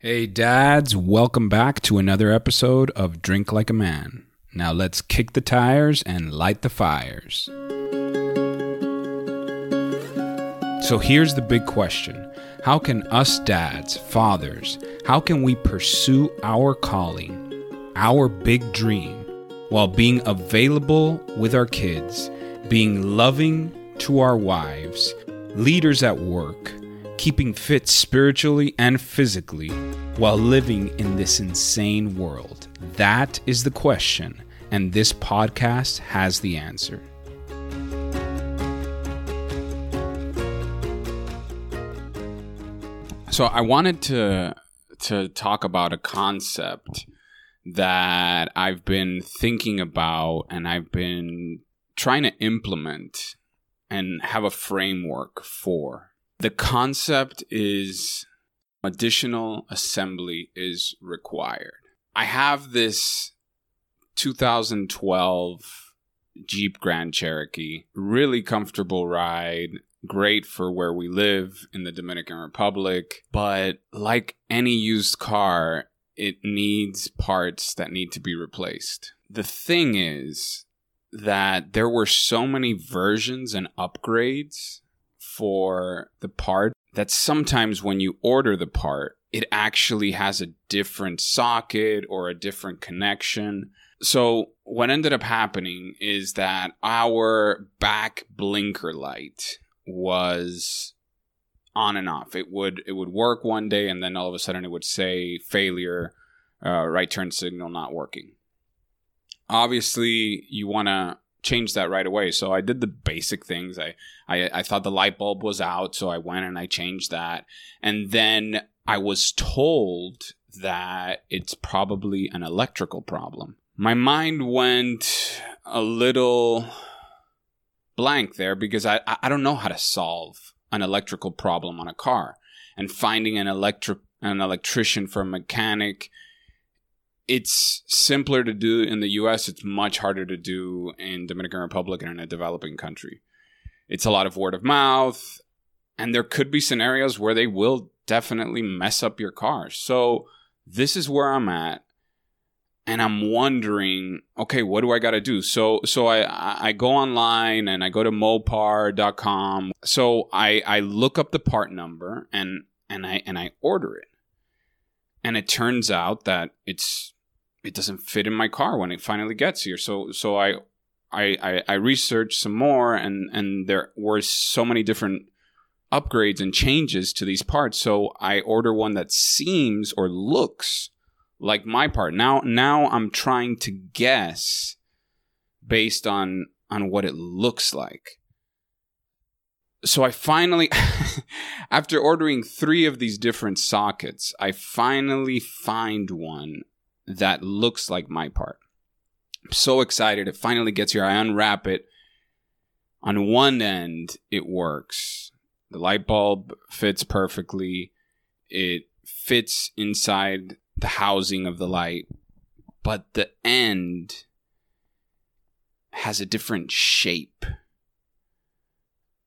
Hey, dads, welcome back to another episode of Drink Like a Man. Now let's kick the tires and light the fires. So here's the big question How can us dads, fathers, how can we pursue our calling, our big dream, while being available with our kids, being loving to our wives, leaders at work, keeping fit spiritually and physically while living in this insane world? That is the question, and this podcast has the answer. So I wanted to to talk about a concept that I've been thinking about and I've been trying to implement and have a framework for. The concept is additional assembly is required. I have this 2012 Jeep Grand Cherokee, really comfortable ride, great for where we live in the Dominican Republic, but like any used car, it needs parts that need to be replaced. The thing is that there were so many versions and upgrades for the part that sometimes when you order the part, it actually has a different socket or a different connection. So, what ended up happening is that our back blinker light was on and off. It would it would work one day, and then all of a sudden it would say failure, uh, right turn signal not working. Obviously, you want to change that right away. So I did the basic things. I, I I thought the light bulb was out, so I went and I changed that. And then I was told that it's probably an electrical problem. My mind went a little blank there because I I don't know how to solve an electrical problem on a car. And finding an electric an electrician for a mechanic it's simpler to do in the US. It's much harder to do in Dominican Republic and in a developing country. It's a lot of word of mouth, and there could be scenarios where they will definitely mess up your car. So this is where I'm at. And I'm wondering, okay, what do I got to do? So, so I, I go online and I go to mopar.com. So I, I look up the part number and, and I, and I order it. And it turns out that it's it doesn't fit in my car when it finally gets here. So so I I I, researched some more and and there were so many different upgrades and changes to these parts. So I order one that seems or looks like my part. Now now I'm trying to guess based on on what it looks like. So I finally after ordering 3 of these different sockets, I finally find one that looks like my part. I'm so excited. It finally gets here. I unwrap it. On one end, it works. The light bulb fits perfectly. It fits inside the housing of the light, but the end has a different shape.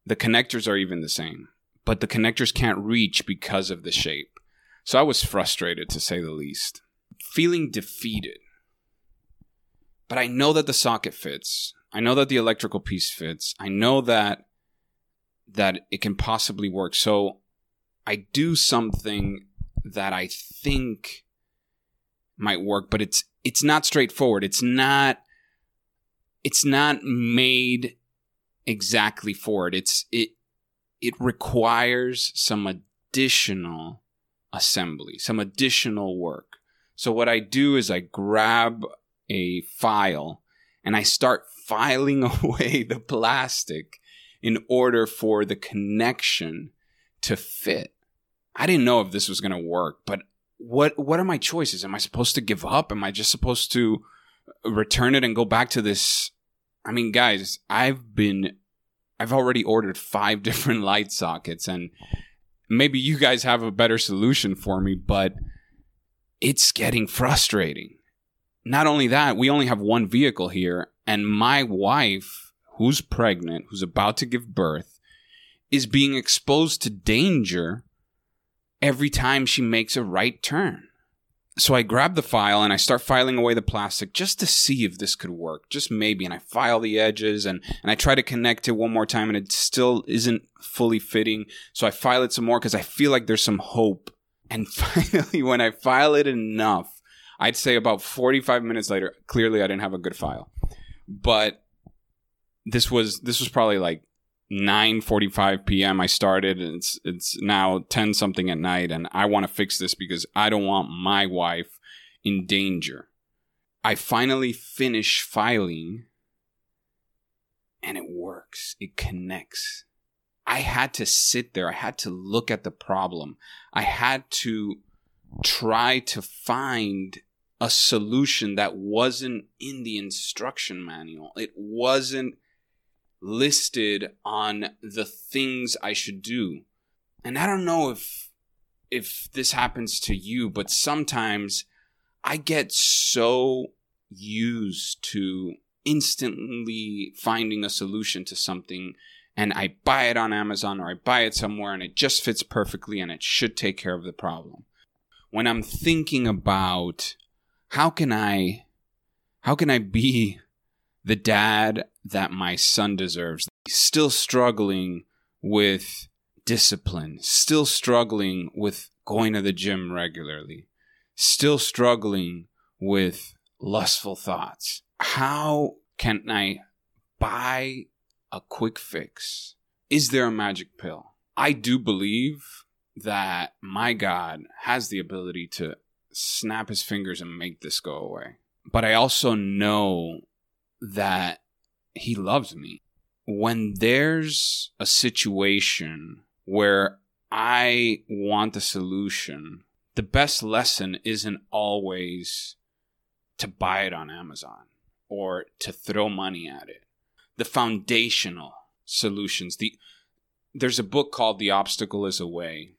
The connectors are even the same, but the connectors can't reach because of the shape. So I was frustrated to say the least feeling defeated. But I know that the socket fits. I know that the electrical piece fits. I know that that it can possibly work. So I do something that I think might work, but it's it's not straightforward. It's not it's not made exactly for it. It's it it requires some additional assembly, some additional work. So what I do is I grab a file and I start filing away the plastic in order for the connection to fit. I didn't know if this was going to work, but what what are my choices? Am I supposed to give up? Am I just supposed to return it and go back to this? I mean, guys, I've been I've already ordered 5 different light sockets and maybe you guys have a better solution for me, but it's getting frustrating. Not only that, we only have one vehicle here, and my wife, who's pregnant, who's about to give birth, is being exposed to danger every time she makes a right turn. So I grab the file and I start filing away the plastic just to see if this could work, just maybe. And I file the edges and, and I try to connect it one more time and it still isn't fully fitting. So I file it some more because I feel like there's some hope. And finally, when I file it enough, I'd say about 45 minutes later, clearly I didn't have a good file. But this was this was probably like 9:45 p.m. I started and it's it's now 10 something at night and I want to fix this because I don't want my wife in danger. I finally finish filing and it works. It connects. I had to sit there. I had to look at the problem. I had to try to find a solution that wasn't in the instruction manual. It wasn't listed on the things I should do. And I don't know if if this happens to you, but sometimes I get so used to instantly finding a solution to something and I buy it on Amazon or I buy it somewhere and it just fits perfectly and it should take care of the problem. When I'm thinking about how can I how can I be the dad that my son deserves. Still struggling with discipline, still struggling with going to the gym regularly, still struggling with lustful thoughts. How can I buy a quick fix? Is there a magic pill? I do believe that my God has the ability to snap his fingers and make this go away. But I also know that he loves me. When there's a situation where I want a solution, the best lesson isn't always to buy it on Amazon or to throw money at it. The foundational solutions, the there's a book called The Obstacle is a Way,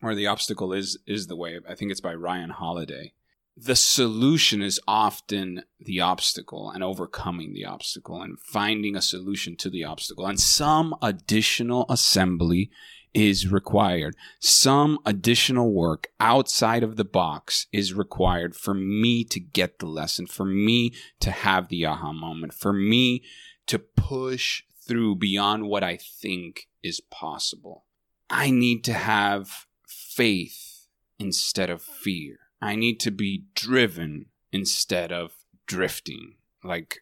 or The Obstacle is is the Way. I think it's by Ryan Holiday the solution is often the obstacle and overcoming the obstacle and finding a solution to the obstacle. And some additional assembly is required. Some additional work outside of the box is required for me to get the lesson, for me to have the aha moment, for me to push through beyond what I think is possible. I need to have faith instead of fear. I need to be driven instead of drifting. Like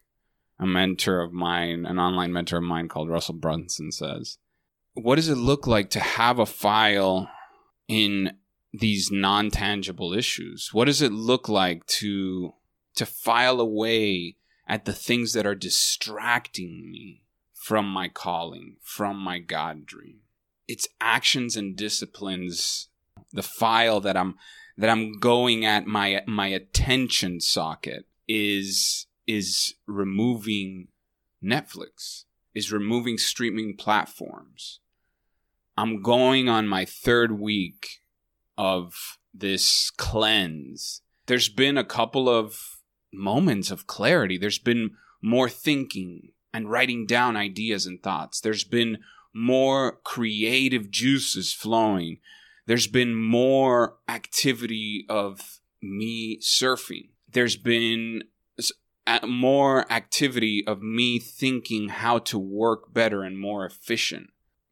a mentor of mine, an online mentor of mine called Russell Brunson says. What does it look like to have a file in these non-tangible issues? What does it look like to to file away at the things that are distracting me from my calling, from my God dream? It's actions and disciplines, the file that I'm that I'm going at my my attention socket is is removing Netflix, is removing streaming platforms. I'm going on my third week of this cleanse. There's been a couple of moments of clarity. There's been more thinking and writing down ideas and thoughts. There's been more creative juices flowing there's been more activity of me surfing. There's been more activity of me thinking how to work better and more efficient.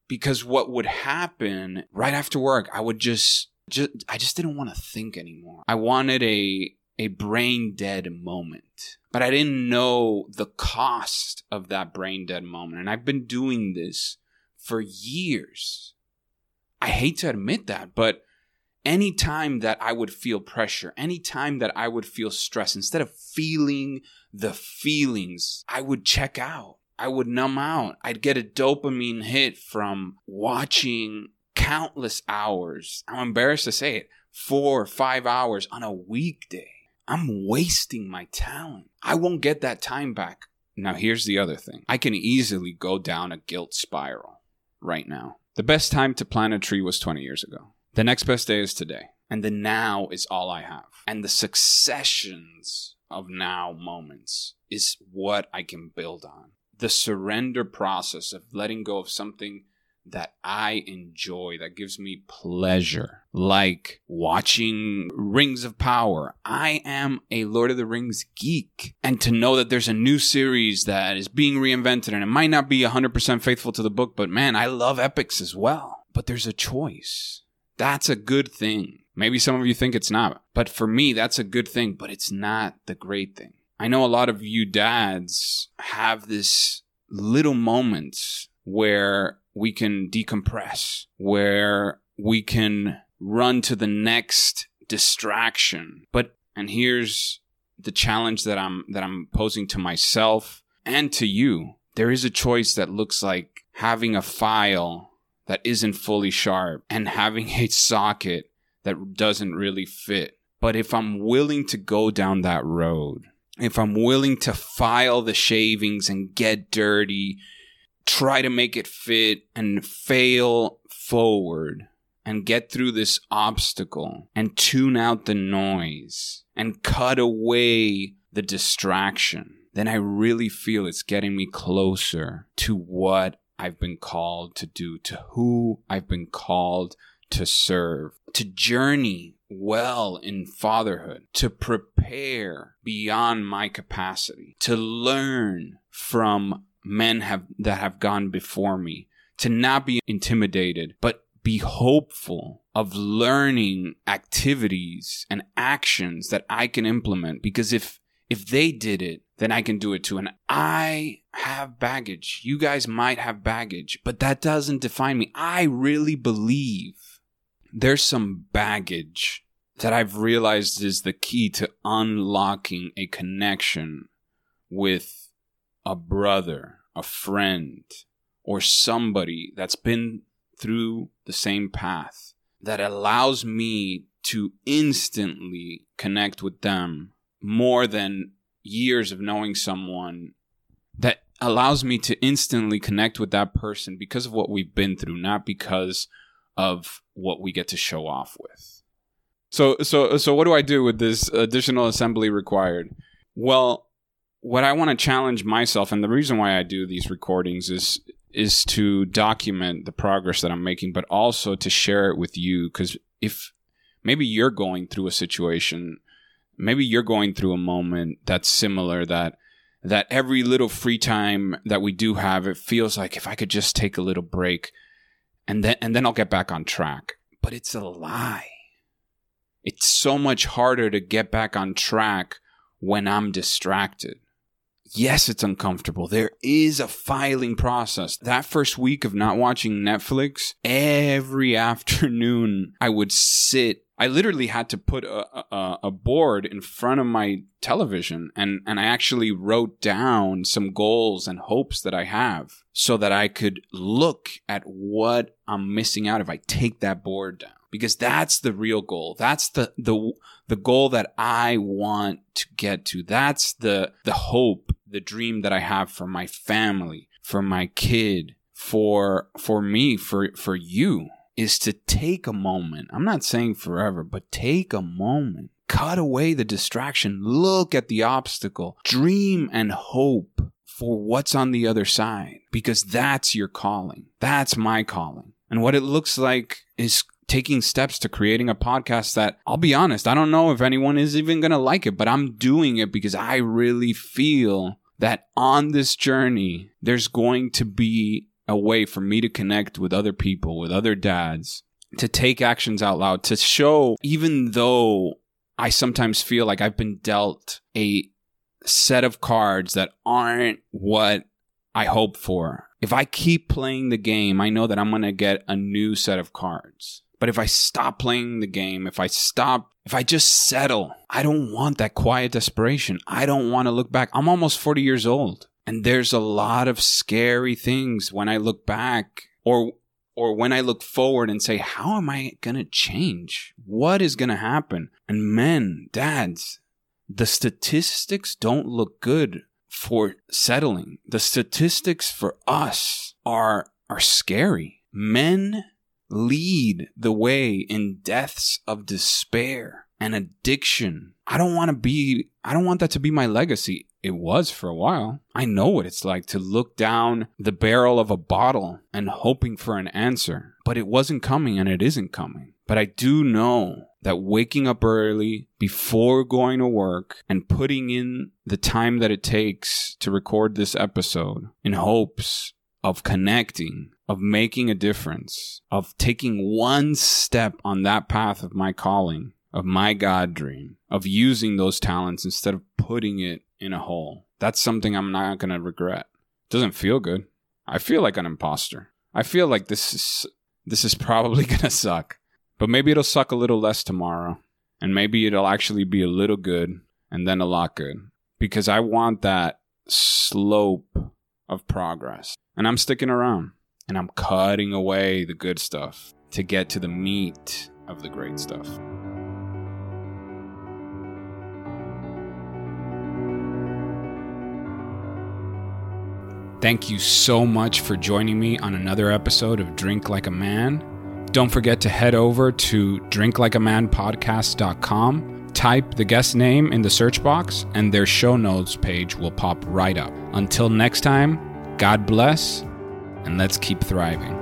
Because what would happen right after work, I would just, just I just didn't want to think anymore. I wanted a a brain dead moment. But I didn't know the cost of that brain dead moment. And I've been doing this for years. I hate to admit that, but anytime that I would feel pressure, anytime that I would feel stress, instead of feeling the feelings, I would check out. I would numb out. I'd get a dopamine hit from watching countless hours. I'm embarrassed to say it. Four or five hours on a weekday. I'm wasting my talent. I won't get that time back. Now, here's the other thing I can easily go down a guilt spiral right now. The best time to plant a tree was 20 years ago. The next best day is today. And the now is all I have. And the successions of now moments is what I can build on. The surrender process of letting go of something that I enjoy, that gives me pleasure, like watching Rings of Power. I am a Lord of the Rings geek. And to know that there's a new series that is being reinvented and it might not be 100% faithful to the book, but man, I love epics as well. But there's a choice. That's a good thing. Maybe some of you think it's not, but for me, that's a good thing, but it's not the great thing. I know a lot of you dads have this little moments where we can decompress, where we can run to the next distraction. But and here's the challenge that I'm that I'm posing to myself and to you. There is a choice that looks like having a file that isn't fully sharp and having a socket that doesn't really fit. But if I'm willing to go down that road, if I'm willing to file the shavings and get dirty try to make it fit and fail forward and get through this obstacle and tune out the noise and cut away the distraction, then I really feel it's getting me closer to what I've been called to do, to who I've been called to serve, to journey well in fatherhood, to prepare beyond my capacity, to learn from men have that have gone before me to not be intimidated but be hopeful of learning activities and actions that I can implement. Because if if they did it then I can do it too. And I have baggage. You guys might have baggage but that doesn't define me. I really believe there's some baggage that I've realized is the key to unlocking a connection with a brother, a friend, or somebody that's been through the same path that allows me to instantly connect with them more than years of knowing someone that allows me to instantly connect with that person because of what we've been through, not because of what we get to show off with. So, so, so, what do I do with this additional assembly required? Well, what I want to challenge myself, and the reason why I do these recordings is is to document the progress that I'm making, but also to share it with you. Because if maybe you're going through a situation, maybe you're going through a moment that's similar that that every little free time that we do have, it feels like if I could just take a little break, and then and then I'll get back on track. But it's a lie. It's so much harder to get back on track when I'm distracted yes, it's uncomfortable. There is a filing process. That first week of not watching Netflix, every afternoon I would sit. I literally had to put a, a, a, board in front of my television and, and I actually wrote down some goals and hopes that I have so that I could look at what I'm missing out if I take that board down because that's the real goal. That's the the the goal that I want to get to. That's the the hope, the dream that I have for my family, for my kid, for for me, for for you is to take a moment. I'm not saying forever, but take a moment. Cut away the distraction. Look at the obstacle. Dream and hope for what's on the other side because that's your calling. That's my calling. And what it looks like is taking steps to creating a podcast that I'll be honest, I don't know if anyone is even going to like it, but I'm doing it because I really feel that on this journey, there's going to be a way for me to connect with other people, with other dads, to take actions out loud, to show, even though I sometimes feel like I've been dealt a set of cards that aren't what I hope for. If I keep playing the game, I know that I'm going to get a new set of cards. But if I stop playing the game, if I stop, if I just settle, I don't want that quiet desperation. I don't want to look back. I'm almost 40 years old. And there's a lot of scary things when I look back or or when I look forward and say, how am I going to change? What is going to happen? And men, dads, the statistics don't look good for settling. The statistics for us are are scary. Men lead the way in deaths of despair and addiction. I don't want to be, I don't want that to be my legacy. it was for a while. I know what it's like to look down the barrel of a bottle and hoping for an answer, but it wasn't coming and it isn't coming. But I do know that waking up early before going to work and putting in the time that it takes to record this episode in hopes of connecting, of making a difference, of taking one step on that path of my calling, of my God dream, of using those talents instead of putting it in a hole. That's something I'm not going to regret. It doesn't feel good. I feel like an imposter. I feel like this is this is probably going to suck. But maybe it'll suck a little less tomorrow. And maybe it'll actually be a little good and then a lot good. Because I want that slope of progress. And I'm sticking around and I'm cutting away the good stuff to get to the meat of the great stuff. Thank you so much for joining me on another episode of Drink Like a Man. Don't forget to head over to drinklikeamanpodcast.com, type the guest name in the search box, and their show notes page will pop right up. Until next time, God bless, and let's keep thriving.